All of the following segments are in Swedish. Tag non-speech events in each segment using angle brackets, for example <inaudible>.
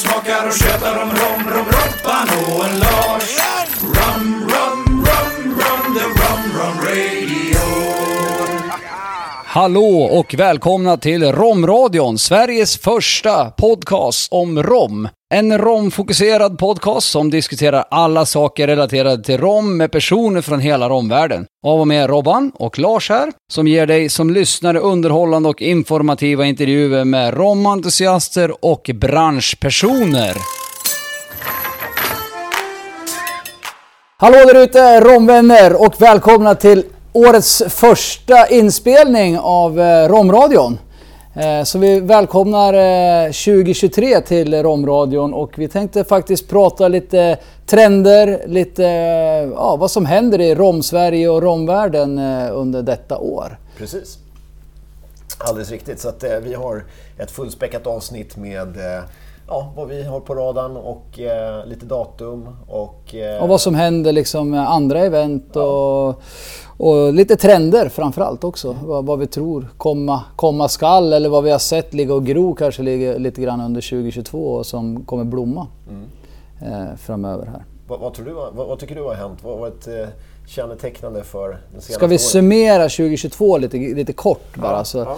smakar och tjötar om rom, rom, Robban och en Lars. Rum, rum, rum, rum, the rum, rum radio. Hallå och välkomna till Romradion, Sveriges första podcast om rom. En romfokuserad podcast som diskuterar alla saker relaterade till rom med personer från hela romvärlden. Av och med Robban och Lars här, som ger dig som lyssnare underhållande och informativa intervjuer med romentusiaster och branschpersoner. Hallå där ute romvänner och välkomna till årets första inspelning av eh, Romradion. Eh, så vi välkomnar eh, 2023 till Romradion och vi tänkte faktiskt prata lite trender, lite eh, ja, vad som händer i Rom-Sverige och romvärlden under detta år. Precis. Alldeles riktigt. Så att, eh, vi har ett fullspäckat avsnitt med eh, ja, vad vi har på radarn och eh, lite datum. Och, eh, Och vad som händer liksom med andra event och, och lite trender framförallt också. Vad, vad vi tror komma, komma skall eller vad vi har sett ligga och gro kanske ligger lite grann under 2022 och som kommer blomma eh, framöver här. vad, vad, du, vad, vad tycker du har hänt? Vad var ett eh, kännetecknande för den senaste Ska vi året? summera 2022 lite, lite kort bara? Ja, så, ja.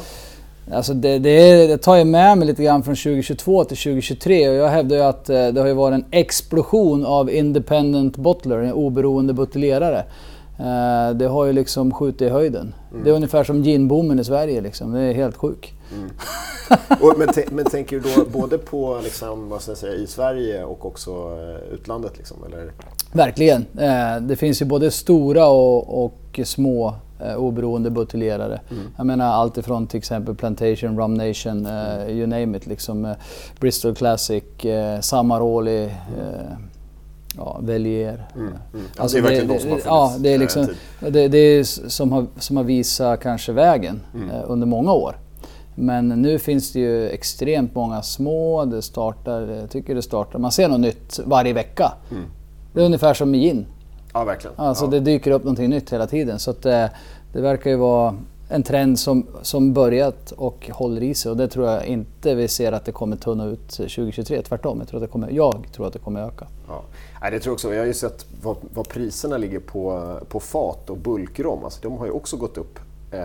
Alltså det, det, det tar ju med mig lite grann från 2022 till 2023 och jag hävdar ju att eh, det har ju varit en explosion av independent bottler, en oberoende buteljerare. Eh, Det har ju liksom skjutit i höjden. Mm. Det är ungefär som ginboomen i Sverige liksom. Det är helt sjuk. <laughs> Och, men, men tänker du då både på liksom, vad ska jag säga, i Sverige och också eh, utlandet? Liksom, eller? Verkligen. Det finns ju både stora och, och små eh, oberoende buteljerare. Jag menar allt ifrån till exempel Plantation, Rum Nation, eh, you name it. Liksom, eh, Bristol Classic, eh, Samaroli, eh, ja, Velier. Ja, det är verkligen de som har Ja, funnits, det är, liksom, tid. det, det är s- som har, som har visat kanske vägen eh, under många år. Men nu finns det ju extremt många små, det startar, jag tycker det startar, man ser något nytt varje vecka. Det är ungefär som med gin. Ja, verkligen. Alltså ja. det dyker upp någonting nytt hela tiden. Så att det, det verkar ju vara en trend som, som börjat och håller i sig. Och det tror jag inte vi ser att det kommer tunna ut 2023. Tvärtom, jag tror att det kommer, jag tror att det kommer öka. Ja. Nej, det tror jag också. Jag har ju sett vad, vad priserna ligger på, på fat och bulkrom. Alltså, de har ju också gått upp eh,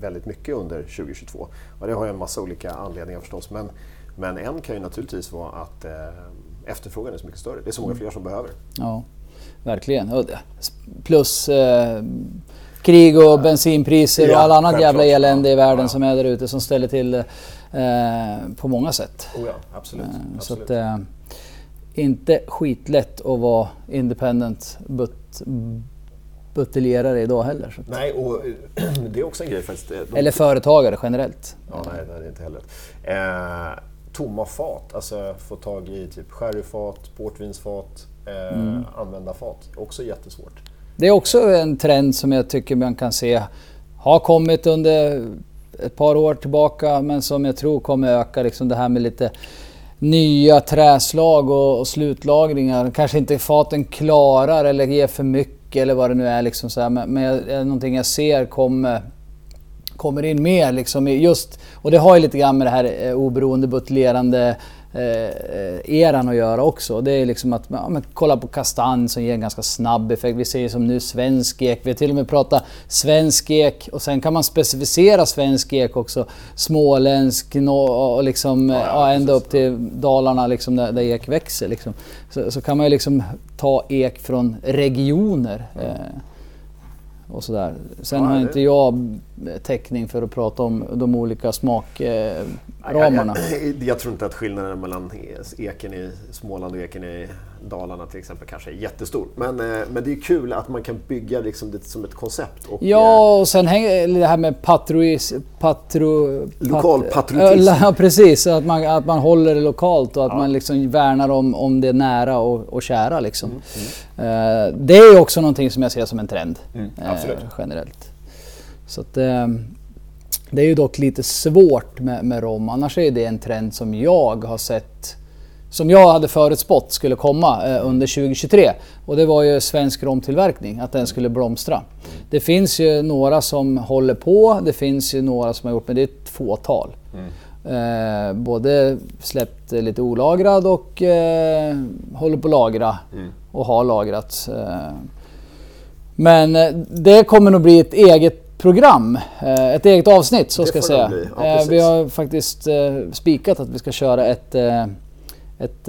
väldigt mycket under 2022. Och det har ju en massa olika anledningar förstås. Men, men en kan ju naturligtvis vara att eh, efterfrågan är så mycket större. Det är så många Mm. fler som behöver. Ja, verkligen. Plus eh, krig och bensinpriser och Ja, all annat jävla elände i Ja, världen ja. som är där ute som ställer till eh, på många sätt. Oh ja, absolut. Eh, Så absolut. att, eh, inte skitlätt att vara independent but, buteljerare idag heller. Så. Nej, och <clears throat> det är också en grej faktiskt. Eh, de- Eller företagare generellt. Ja, nej, nej, det är inte heller. Eh, tomma fat, alltså få tag i typ sherryfat, portvinsfat, eh, Mm. använda fat. Också jättesvårt. Det är också en trend som jag tycker man kan se har kommit under ett par år tillbaka men som jag tror kommer öka. Liksom det här med lite nya träslag och, och slutlagringar. Kanske inte faten klarar eller ger för mycket eller vad det nu är. Liksom så här. Men, men jag- någonting jag ser kommer kommer in mer liksom just, och det har ju lite grann med det här eh, oberoende buteljerande eh, eran att göra också. Det är liksom att ja, men, kolla på kastanj som ger en ganska snabb effekt. Vi ser som nu svensk ek, vi har till och med pratat svensk ek och sen kan man specificera svensk ek också. Småländsk nå- och liksom ja, ja, ända upp till Dalarna liksom, där, där ek växer. Liksom. Så, så kan man ju liksom ta ek från regioner. Eh, och sådär. Sen har inte jag täckning för att prata om de olika smakramarna. Jag, jag, <clears throat> jag tror inte att skillnaden mellan eken i Småland och eken i Dalarna till exempel kanske är jättestor. Men, eh, men det är kul att man kan bygga liksom det som ett koncept. Och, eh, Ja, och sen hänger det här med patrois, patro, Lokal pat- patriotism. Ja, <laughs> precis. Att man, att man håller det lokalt och att Ja. man liksom värnar om, om det nära och, och kära. Liksom. Mm, Eh, det är också någonting som jag ser som en trend. eh, absolut. generellt. Så att, eh, det är ju dock lite svårt med, med rom. Annars är det en trend som jag har sett som jag hade förutspått skulle komma eh, under 2023. Och det var ju svensk romtillverkning, att den skulle blomstra. Det finns ju några som håller på, det finns ju några som har gjort, men det är ett fåtal. Eh, både släppt lite olagrad och eh, håller på att lagra. Och har lagrat. Men det kommer nog bli ett eget program. Eh, ett eget avsnitt så Det ska jag säga. Ja, Eh, vi har faktiskt eh, spikat att vi ska köra ett, ett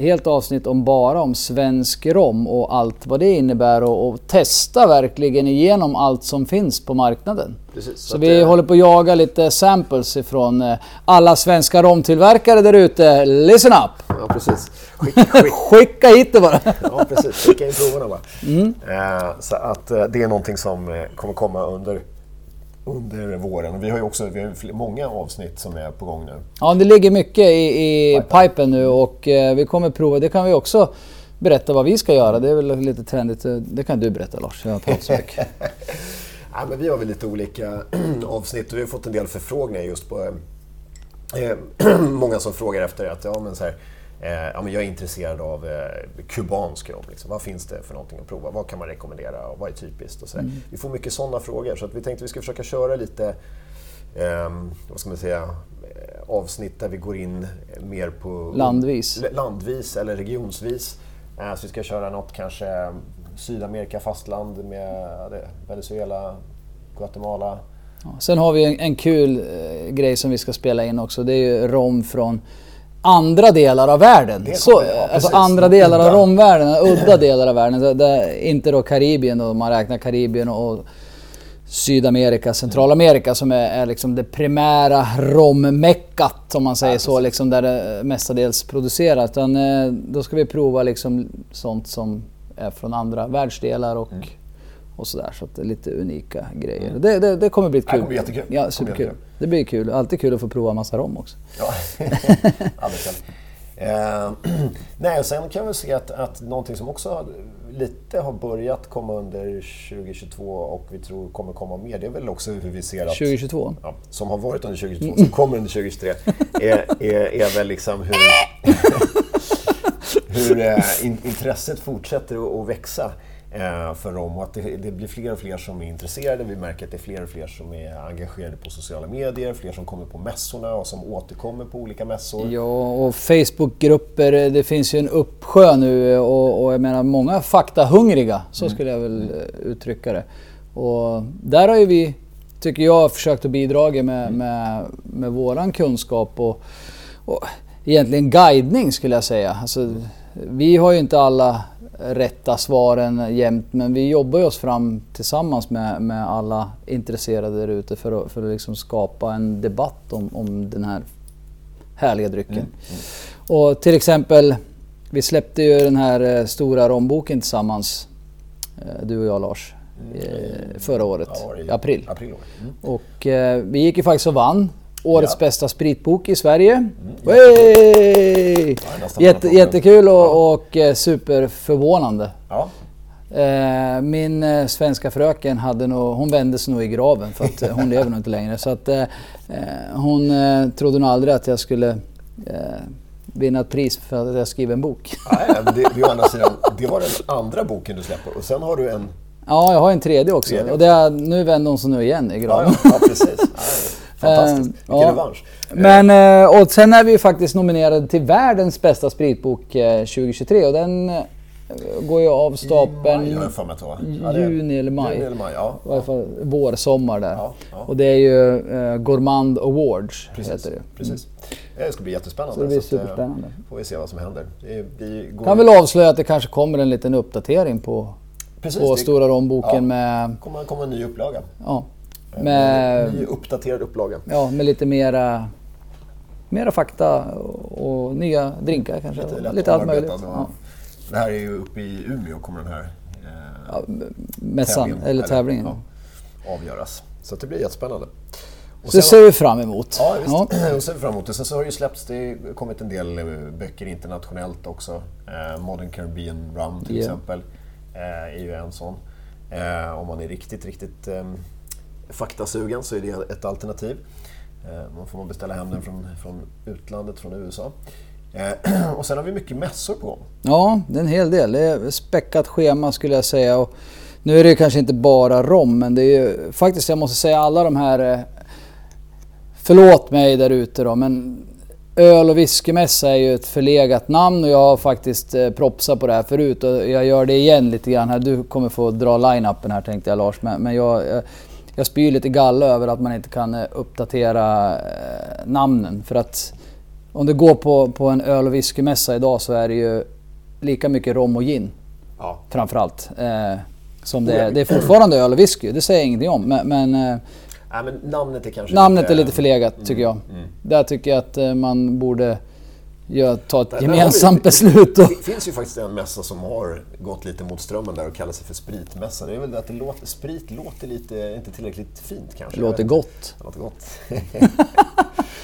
helt avsnitt om bara om svensk rom och allt vad det innebär och, och testa verkligen igenom allt som finns på marknaden. Precis, Så att vi det- håller på att jaga lite samples ifrån alla svenska romtillverkare där ute. Listen up! Ja, precis. Skick, skick, <laughs> Skicka hit det bara! ja, precis. Skicka in proverna bara. Mm. Eh, så att eh, det är någonting som eh, kommer komma under, under våren. Och vi har ju också vi har många avsnitt som är på gång nu. Ja, det ligger mycket i, i pipen nu och eh, vi kommer prova. Det kan vi också berätta vad vi ska göra. Det är väl lite trendigt. Det kan du berätta Lars. Jag har inte så mycket. <laughs> Ja, men vi har väl lite olika <clears throat> avsnitt och vi har fått en del förfrågningar just på... Eh, <clears throat> många som frågar efter att ja, men så här, eh, ja, men jag är intresserad av eh, kubansk rom. Liksom. Vad finns det för någonting att prova? Vad kan man rekommendera? Och vad är typiskt? Och där. Vi får mycket sådana frågor så att vi tänkte att vi ska försöka köra lite eh, vad ska man säga, eh, avsnitt där vi går in mer på... Landvis. Landvis eller regionsvis. Eh, så vi ska köra något kanske Sydamerika fastland med Venezuela, Guatemala. Ja, Sen har vi en, en kul eh, grej som vi ska spela in också. Det är ju rom från andra delar av världen. Det Så, ja, alltså andra delar av Udda. romvärlden, udda delar av världen. Där, där, inte då Karibien då, om man räknar Karibien och Sydamerika, Centralamerika som är, är liksom det primära rommeckat om man säger så, liksom där det mestadels produceras. Utan, eh, då ska vi prova liksom sånt som är från andra världsdelar och, Mm. Och sådär. Så att det är lite unika grejer. Det, det, det kommer bli Det kul. kommer bli jättekul. Det Ja, superkul. Det blir kul. Alltid kul att få prova massa rom också. <laughs> Ja, alldeles själv. Eh, <clears throat> nej, och sen kan vi se att, att någonting som också lite har börjat komma under 2022 och vi tror kommer komma mer, det är väl också hur vi ser att... 2022. Ja, som har varit under 2022, som kommer under 2023, är, är, är väl liksom hur, <laughs> hur eh, in, intresset fortsätter att, växa för rom och att det, det blir fler och fler som är intresserade. Vi märker att det är fler och fler som är engagerade på sociala medier, fler som kommer på mässorna och som återkommer på olika mässor. Ja, och Facebookgrupper. Det finns ju en uppsjö nu och, och jag menar många faktahungriga. Så skulle jag väl eh, uttrycka det. Och där har ju vi, tycker jag, försökt att bidra med, med, med våran kunskap och, och egentligen guidning skulle jag säga. Alltså, vi har ju inte alla rätta svaren jämt men vi jobbar ju oss fram tillsammans med, med alla intresserade där ute för att, för att liksom skapa en debatt om, om den här härliga drycken. Och till exempel, vi släppte ju den här eh, stora romboken tillsammans, eh, du och jag Lars, eh, förra året, Ja, i april. april. Mm. Och eh, vi gick ju faktiskt och vann Årets Ja. bästa spritbok i Sverige. Nästan Jätte, jättekul och, och eh, superförvånande. Ja, Eh, min eh, svenska fröken hade nog, hon vände sig nog i graven för att eh, hon lever nog inte längre. Så att eh, eh, hon trodde nog aldrig att jag skulle vinna ett pris för att jag skriver en bok. Nej, men det, det, andra sidan, det var den andra boken du släpper och sen har du en... Ja, jag har en tredje också. Tredje Och det är, nu vänder hon sig nu igen i Ja, graven. ja, ja precis. Ja, fantastiskt. Vilken ja. revansch. Men, eh, och sen är vi ju faktiskt nominerade till världens bästa spritbok eh, 2023 och den eh, går ju av Maj stapeln har jag för mig att juni eller maj. Juni eller maj, ja. I alla fall vår, sommar där. Ja, ja. Och det är ju eh, Gourmand Awards, Precis. heter det. Precis. Det ska bli jättespännande. Så det blir att, eh, superspännande. får vi se vad som händer. Vi går... Kan väl avslöja att det kanske kommer en liten uppdatering på, Precis, på det- Stora Romboken Ja. med, kommer komma en ny upplaga. ja, En med, ny uppdaterad upplaga. ja, med lite mera, mera fakta och, och nya drinkar kanske. Lite Lite, allt möjligt. och- Ja. Det här är ju uppe i Umeå kommer den här eh, Ja, mässan, tävlingen, eller tävlingen. ja, avgöras. Så det blir jättespännande. Och Så det ser vi fram emot. Ja, visst. <clears throat> Och ser vi fram emot det. Sen så har det ju släppts, det har kommit en del eh, böcker internationellt också. Eh, Modern Caribbean Rum till Ja. exempel eh, är ju en sån. Eh, om man är riktigt, riktigt eh, faktasugen så är det ett alternativ. Då man får man beställa hem den från, från utlandet, från USA. Eh, <clears throat> och sen har vi mycket mässor på gång. Ja, det är en hel del. Det är späckat schema skulle jag säga. Och nu är det ju kanske inte bara rom, men det är ju faktiskt, jag måste säga alla de här eh, Förlåt mig där ute då, men öl och whiskymässa är ju ett förlegat namn och jag har faktiskt eh, propsat på det här förut och jag gör det igen lite grann här. Du kommer få dra line-upen här tänkte jag Lars, men, men jag, jag, jag spyr lite galla över att man inte kan eh, uppdatera eh, namnen. För att om du går på, på en öl och whiskymässa idag så är det ju lika mycket rom och gin Ja. framförallt. Eh, som det, det är fortfarande öl och whisky, det säger jag ingenting om. Men, men eh, men namnet är kanske namnet är lite förlegat tycker jag. mm. Där tycker jag att eh, man borde gör, ta ett Där- där har gemensamt vi- beslut. Och, Det finns ju faktiskt en mässa som har gått lite mot strömmen där och kallar sig för spritmässan. Det är väl det att det låter, sprit låter lite, inte tillräckligt fint kanske. det låter gott. Det låter gott. <laughs>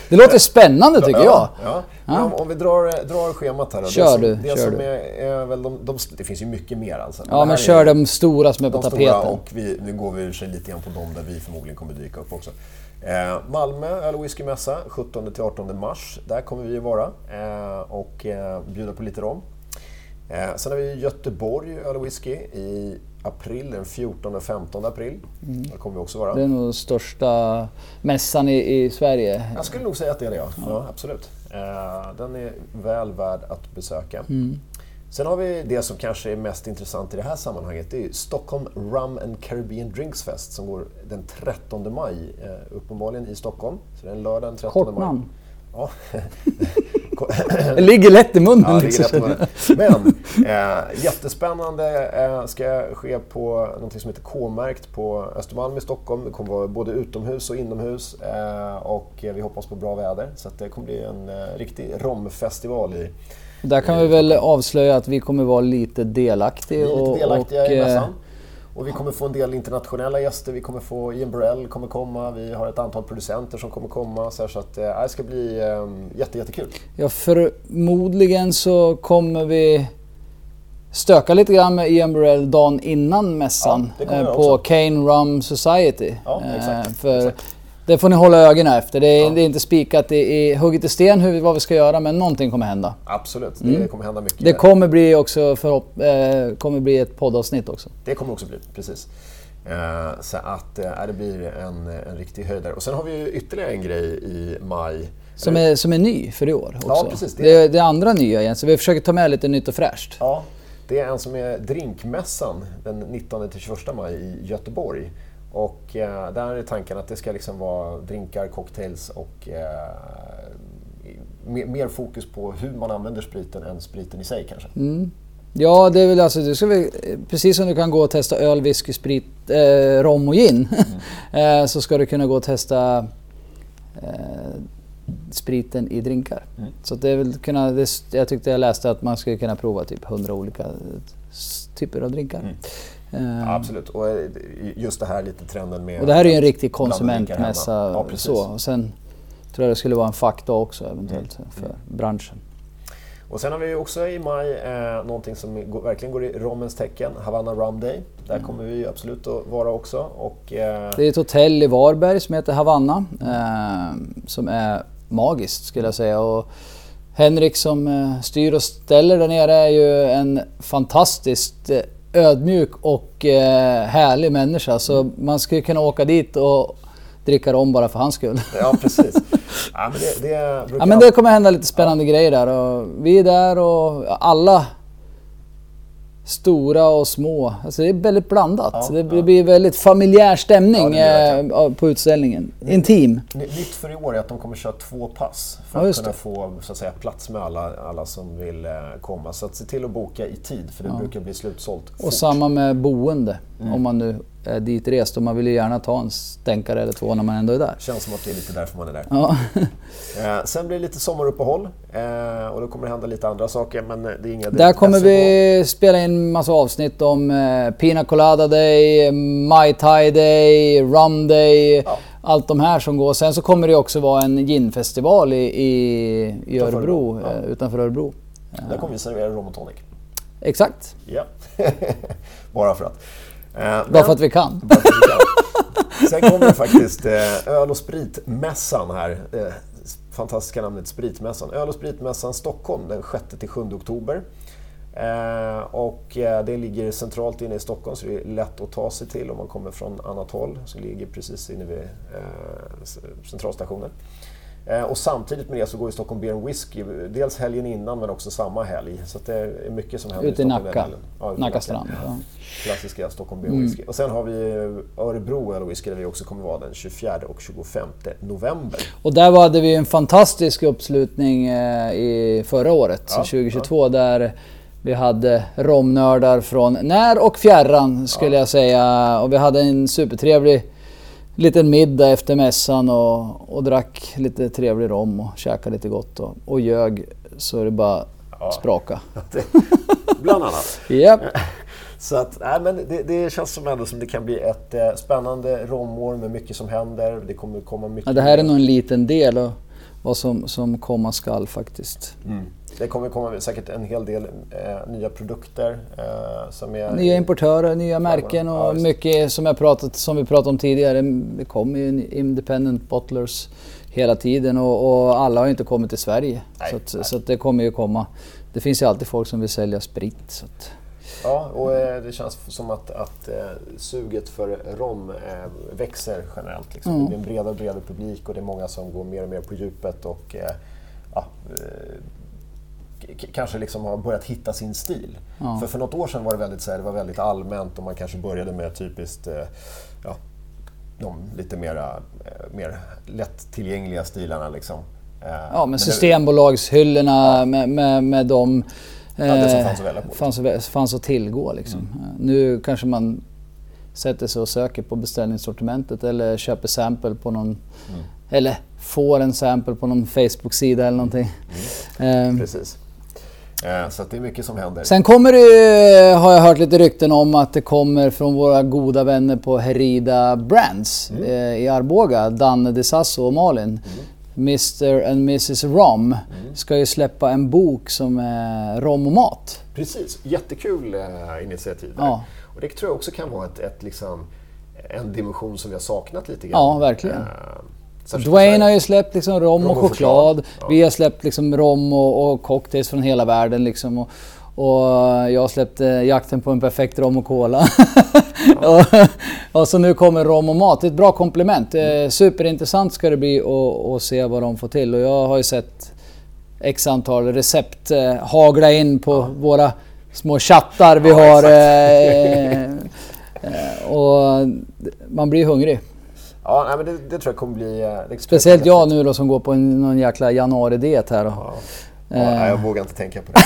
Det låter spännande tycker jag. Ja, ja. Om, om vi drar, drar schemat här då. Kör du, Det, kör som du. Är, är väl de, de, det finns ju mycket mer alltså. Ja men kör de stora som är på de tapeten. stora och vi, nu går vi för sig lite grann på dem där vi förmodligen kommer dyka upp också. Eh, Malmö öl och whiskymässa 17-18 mars. Där kommer vi att vara eh, och eh, bjuda på lite rom. Sen har vi Göteborg öl och whisky i april, den 14 och 15 april. Där kommer vi också vara. Mm. Det är nog största mässan i, i Sverige. Jag skulle nog säga att det är det, ja. ja absolut. Den är väl värd att besöka. Sen har vi det som kanske är mest intressant i det här sammanhanget. Det är Stockholm Rum and Caribbean Drinks Fest som går den 13 maj, eh, uppenbarligen i Stockholm. Så det är en lördag den 13 Kort maj. namn. <laughs> Ja. Det ligger lätt i munnen. Ja, liksom. med det. Men eh, jättespännande eh, ska ske på något som heter K-märkt på Östermalm i Stockholm. Det kommer vara både utomhus och inomhus eh, och vi hoppas på bra väder. Så det kommer bli en eh, riktig romfestival i Där kan vi väl avslöja att vi kommer vara lite delaktiga. Vi är lite delaktiga och, i eh, mässan. Och vi kommer få en del internationella gäster. Vi kommer få Ian Burrell kommer komma. Vi har ett antal producenter som kommer komma. Så, här, så att, eh, det ska bli eh, jätte, jättekul. Ja, förmodligen så kommer vi stöka lite grann med Ian Burrell dagen innan mässan Ja, eh, på. Kane Rum Society. Ja, exakt, För exakt. Det får ni hålla ögonen efter. Det är, Ja. det är inte spikat i, i hugget i sten hur, vad vi ska göra men någonting kommer hända. Absolut, det kommer hända mycket. Mm. Det kommer bli också förhopp, eh, kommer bli ett poddavsnitt också. Det kommer också bli, precis. Eh, så att eh, det blir en, en riktig höjdare. Och sen har vi ju ytterligare en grej i maj. Som är, som är ny för i år också. Ja, precis, det- Det, är, det är andra nya igen, så vi försöker ta med lite nytt och fräscht. Ja, det är en som är Drinkmässan den 19-21 maj i Göteborg. Och eh, där är tanken att det ska liksom vara drinkar, cocktails och eh, mer, mer fokus på hur man använder spriten än spriten i sig kanske. Mm. Ja, det är väl alltså, du ska väl, precis som du kan gå och testa öl, whisky, sprit, eh, rom och gin. <laughs> eh, så ska du kunna gå och testa eh, spriten i drinkar. Mm. Så det är väl kunna, det, jag tyckte jag läste att man skulle kunna prova typ 100 olika typer av drinkar. Mm. Eh, Ja, absolut. Och eh, just det här lite trenden med... och det här är ju en riktig konsumentmässa. Ja, precis. så. Och sen tror jag det skulle vara en fakta också eventuellt Mm. för branschen. Och sen har vi ju också i maj eh, någonting som går, verkligen går i rommens tecken, Havana Rum Day. Där Mm. kommer vi ju absolut att vara också. Och, eh, Det är ett hotell i Varberg som heter Havanna. Eh, som är magiskt skulle jag säga. Och Henrik som eh, styr och ställer där nere är ju en fantastiskt eh, ödmjuk och eh, härlig människa. Så man skulle kunna åka dit och dricka om bara för hans skull. ja, precis. <laughs> ja, men det, det brukar Ja men det kommer hända lite spännande grejer där och vi är där och alla stora och små. Alltså det är väldigt blandat. Ja, det, ja. blir väldigt familjär stämning Ja, eh, på utställningen. Intim. Ny- Nytt för i år är att de kommer köra två pass för att kunna det. få så att säga, plats med alla, alla som vill eh, komma. Så att se till att boka i tid för det brukar bli slutsålt Och fort. samma med boende. Mm. Om man nu är ditrest och man vill ju gärna ta en stänkare eller två när man ändå är där. Känns som att det är lite därför man är där. Ja. <laughs> Eh, sen blir det lite sommaruppehåll eh, och då kommer det hända lite andra saker men eh, det är inga Där kommer vi spela in massa avsnitt om eh, Pina Colada Day, Mai Tai Day, Rum Day. Ja. Allt de här som går. Sen så kommer det också vara en ginfestival i, i, i Utanför Örebro, Örebro, ja. eh, utanför Örebro. Där kommer vi servera rom och tonic. Exakt, Ja, <laughs> bara för att. Eh, bara men- för att vi kan. Bara för att vi kan. <laughs> Sen kommer faktiskt eh, öl och spritmässan här. Eh, fantastiska namnet Spritmässan. Öl och spritmässan Stockholm den 6-7 oktober. Eh, och eh, det ligger centralt inne i Stockholm så det är lätt att ta sig till om man kommer från annat håll. Så det ligger precis inne vid eh, centralstationen. Eh, och samtidigt med det så går ju Stockholm Beer Whisky, dels helgen innan men också samma helg. Så det är mycket som händer Ute i Stockholm Nacka. Ja, Nacka strand. Ja. Klassiska Stockholm Beer Mm. Whisky. Och sen har vi Örebro Öl Whisky där vi också kommer vara den 24 och 25 november. Och där hade vi en fantastisk uppslutning eh, i förra året, Ja, 2022, där vi hade romnördar från när och fjärran skulle jag säga. Och vi hade en supertrevlig liten middag efter mässan och, och drack lite trevlig rom och käkade lite gott och, och ljög så det bara Ja. spraka. <laughs> Bland annat. <laughs> Japp. <laughs> Så att, nej, men det, det känns som ändå som det kan bli ett eh, spännande romår med mycket som händer. Det kommer komma mycket... Ja, det här är nog en liten del av vad som, som komma skall faktiskt. Mm. Det kommer komma säkert en hel del eh, nya produkter eh, som är... Nya importörer, nya märken Ja, och just. mycket som, jag pratat, som vi pratade om tidigare. Det kommer ju independent bottlers hela tiden och, och alla har inte kommit till Sverige. Nej, så att, nej. så det kommer ju komma. Det finns ju alltid folk som vill sälja sprit. Ja, och eh, det känns som att, att eh, suget för rom eh, växer generellt. Liksom. Mm. Det blir en bredare och bredare publik och det är många som går mer och mer på djupet och ja, kanske liksom har börjat hitta sin stil. Ja. För, för något år sedan var det väldigt, så här, det var väldigt allmänt och man kanske började med typiskt eh, ja, de lite mera, eh, mer lättillgängliga stilarna. Liksom. Eh, ja, men det- Systembolagshyllorna med, med, med de Ja, det som fanns att välja på. fanns, att- fanns att tillgå. Liksom. Mm. Nu kanske man sätter sig och söker på beställningssortimentet eller köper sample på någon Mm. eller får en sample på någon Facebook-sida eller någonting. Mm. Precis. Eh, så det är mycket som händer. Sen kommer det, har jag hört lite rykten om att det kommer från våra goda vänner på Herida Brands Mm. eh, i Arboga, Danne De Sasso och Malin. Mr and Mrs Rom Mm. ska ju släppa en bok som är rom och mat. Precis, jättekul eh, initiativ där. Ja. Och det tror jag också kan vara ett, ett, liksom, en dimension som vi har saknat lite grann. Ja, verkligen. Eh, Dwayne har ju släppt liksom rom, Rom och och choklad. choklad. Ja. Vi har släppt liksom rom och, och cocktails från hela världen. Liksom. Och, och jag har släppt eh, jakten på en perfekt rom och cola. <laughs> och, och så nu kommer rom och mat. Det är ett bra komplement. Eh, superintressant ska det bli att- se vad de får till. Och jag har ju sett x antal recept eh, hagla in på våra små chattar vi Ja, har. Eh, eh, och man blir hungrig. Ja, nej, men det, det tror jag kommer bli... eh, Speciellt jag nu då som går på en, någon jäkla januari-diet här. Ja. Ja, Eh. nej, jag vågar inte tänka på det.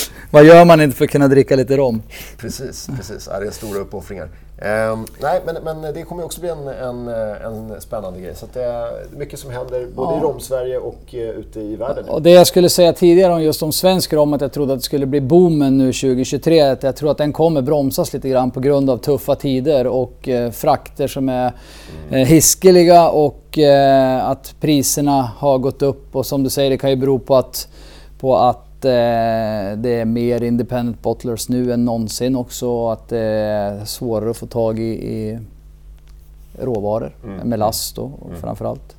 <laughs> vad gör man inte för att kunna dricka lite rom? precis, precis. Ja, det är stora uppoffringar. Ehm, nej, men, men det kommer också bli en, en, en spännande grej. Så det är mycket som händer både i Ja. Rom-Sverige och eh, ute i världen. Och det jag skulle säga tidigare om just om svensk rom, att jag trodde att det skulle bli boomen nu 2023. Att jag tror att den kommer bromsas lite grann på grund av tuffa tider och eh, frakter som är eh, hiskeliga och eh, att priserna har gått upp. Och som du säger, det kan ju bero på att, på att eh, det är mer independent bottlers nu än någonsin också. Och att det är svårare att få tag i, i råvaror Mm. med last då, framförallt.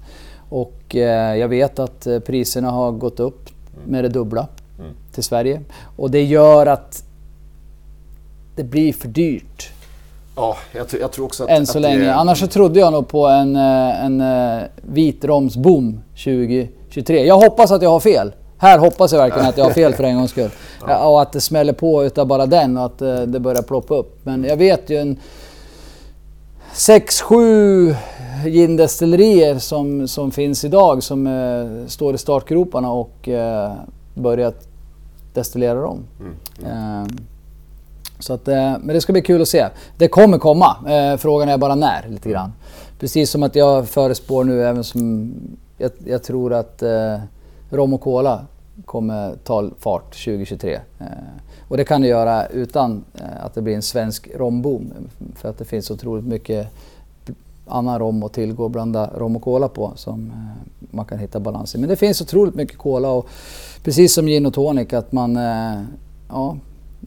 Och eh, jag vet att eh, priserna har gått upp med det dubbla Mm. till Sverige. Och det gör att det blir för dyrt Ja, jag, jag tror också att... än så att länge. Det, Annars så trodde jag nog på en, eh, en eh, vitromsboom 2023. Jag hoppas att jag har fel. Här hoppas jag verkligen att jag har <laughs> fel för en gångs skull. Ja, Och att det smäller på utav bara den och att eh, det börjar ploppa upp. Men jag vet ju en 6-7 gindestillerier som, som finns idag som eh, står i startgroparna och eh, börjat destillera dem. Eh, så att, eh, men det ska bli kul att se. Det kommer komma. Eh, frågan är bara när lite grann. Precis som att jag förespår nu även som jag, jag tror att rom och cola kommer ta fart 2023. Eh, och det kan det göra utan eh, att det blir en svensk romboom. För att det finns otroligt mycket annan rom att tillgå och blanda rom och cola på som eh, man kan hitta balans i. Men det finns otroligt mycket cola och precis som gin och tonic att man, eh, ja,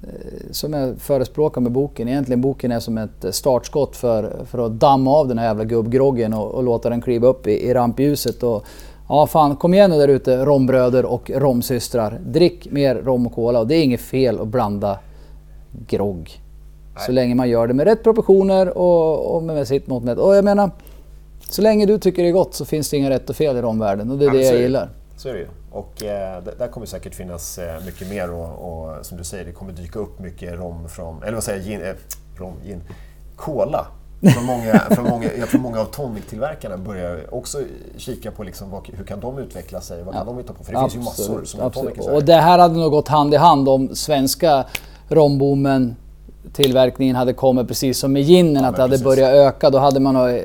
eh, som jag förespråkar med boken. Egentligen boken är som ett startskott för, för att damma av den här jävla gubbgroggen och, och låta den kliva upp i, i rampljuset och, Ja fan, kom igen nu där ute rombröder och romsystrar. Drick mer rom och cola och det är inget fel att blanda grogg. Så länge man gör det med rätt proportioner och, och med sitt mått mätt. Och jag menar, så länge du tycker det är gott så finns det inga rätt och fel i romvärlden och det är Ja, det jag gillar. Så är det ju. Och eh, där kommer säkert finnas eh, mycket mer och, och som du säger, det kommer dyka upp mycket rom från, eller vad säger jag, gin, eh, rom, gin, cola. Från många, från många, jag tror många av tonic-tillverkarna börjar också kika på liksom, vad, hur kan de utveckla sig, vad kan de hitta på? För det finns ju massor som har tonic i Sverige. Och det här hade nog gått hand i hand om svenska romboomen tillverkningen hade kommit precis som med ginen, att det hade precis. börjat öka. Då hade man eh,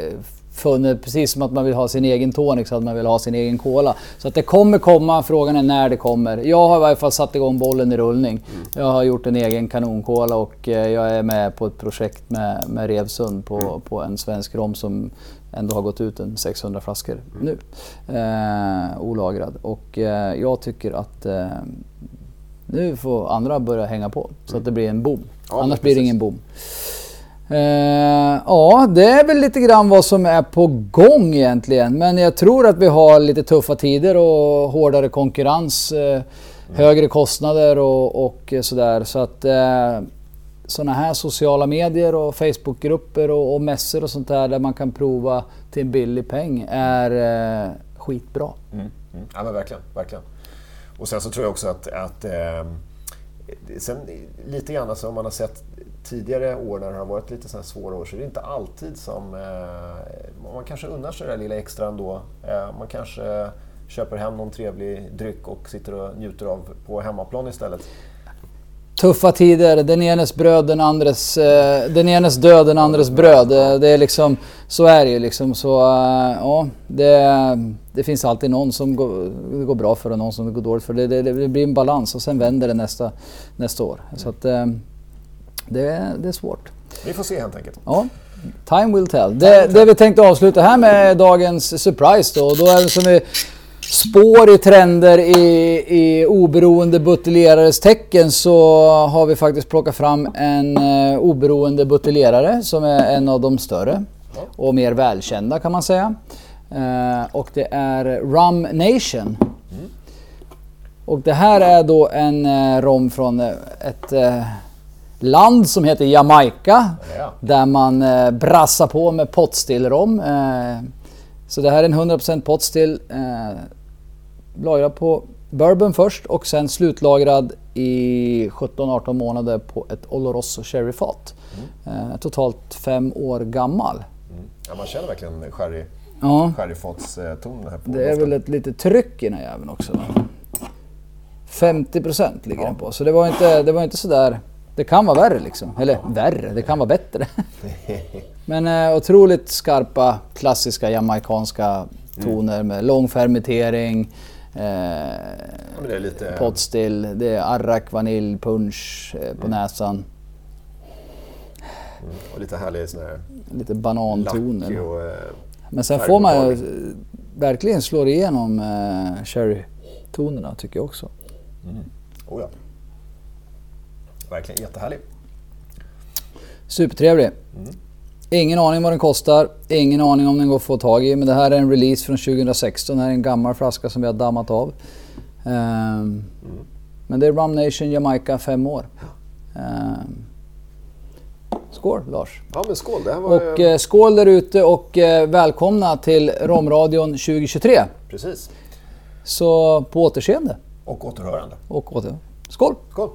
funnit, precis som att man vill ha sin egen tonic, så hade man vill ha sin egen cola. Så att det kommer komma, frågan är när det kommer. Jag har i varje fall satt igång bollen i rullning. Mm. Jag har gjort en egen kanoncola och eh, jag är med på ett projekt med, med Revsund på, Mm. på en svensk rom som ändå har gått ut en 600 flaskor Mm. nu. Eh, olagrad. Och eh, jag tycker att eh, nu får andra börja hänga på så att det blir en boom. Mm. Ja, Annars men blir det precis. ingen boom. Eh, ja, det är väl lite grann vad som är på gång egentligen. Men jag tror att vi har lite tuffa tider och hårdare konkurrens. Eh, Högre kostnader och, och sådär. Så att eh, sådana här sociala medier och Facebookgrupper och, och mässor och sånt där där man kan prova till en billig peng är eh, skitbra. Mm. Mm. Ja men verkligen, verkligen. Och sen så tror jag också att, att eh, sen lite grann alltså, om man har sett tidigare år när det har varit lite sådana här svåra år så är det inte alltid som eh, man kanske unnar sig det där lilla extra ändå. Eh, man kanske köper hem någon trevlig dryck och sitter och njuter av på hemmaplan istället. Tuffa tider, den enes bröd, den andres, eh, den enes död, den andres bröd. Eh, Det är liksom, så är det ju liksom. Så eh, ja, det, det finns alltid någon som går, det går bra för och någon som det går dåligt för. Det, det, det blir en balans och sen vänder det nästa, nästa år. Så att eh, det, det är svårt. Vi får se helt enkelt. Ja, time will tell. Det, det vi tänkte avsluta här med dagens surprise då. Då är det som vi spår i trender i, i oberoende buteljerares tecken så har vi faktiskt plockat fram en eh, oberoende buteljerare som är en av de större och mer välkända kan man säga. Eh, och det är Rum Nation. Och det här är då en eh, rom från eh, ett eh, land som heter Jamaica. Ja. Där man eh, brassar på med potstillrom. Eh, så det här är en 100% potstill. Eh, lagrad på bourbon först och sen slutlagrad i 17-18 månader på ett Oloroso sherryfat. Eh, totalt fem år gammal. Mm. Ja, man känner verkligen sherry, Ja, sherryfatstonen här på det är väl ett litet tryck i den här jäveln också. 50% ligger den på. Så det var inte, det var inte sådär... Det kan vara värre liksom. Eller värre, det kan vara bättre. <laughs> Men eh, otroligt skarpa, klassiska jamaicanska toner med lång fermentering. Eh, det är lite... potstill, det är arrak, vanilj, punch eh, på näsan. Och lite härlig sån här Lite banantoner. och... eh, Men sen får man ju eh, verkligen slå igenom eh, sherry-tonerna tycker jag också. Oh ja. Verkligen jättehärlig. Supertrevlig. Mm. Ingen aning vad den kostar, ingen aning om den går att få tag i. Men det här är en release från 2016. Det här är en gammal flaska som vi har dammat av. Ehm, Mm. Men det är Rum Nation Jamaica 5 år. Ehm, skål Lars! Ja men skål, det här var Och eh, skål där ute och eh, välkomna till Romradion 2023. Precis. Så på återseende. Och återhörande. Och åter... Skål! Skål!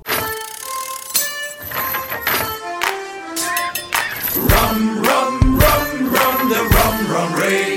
from rain.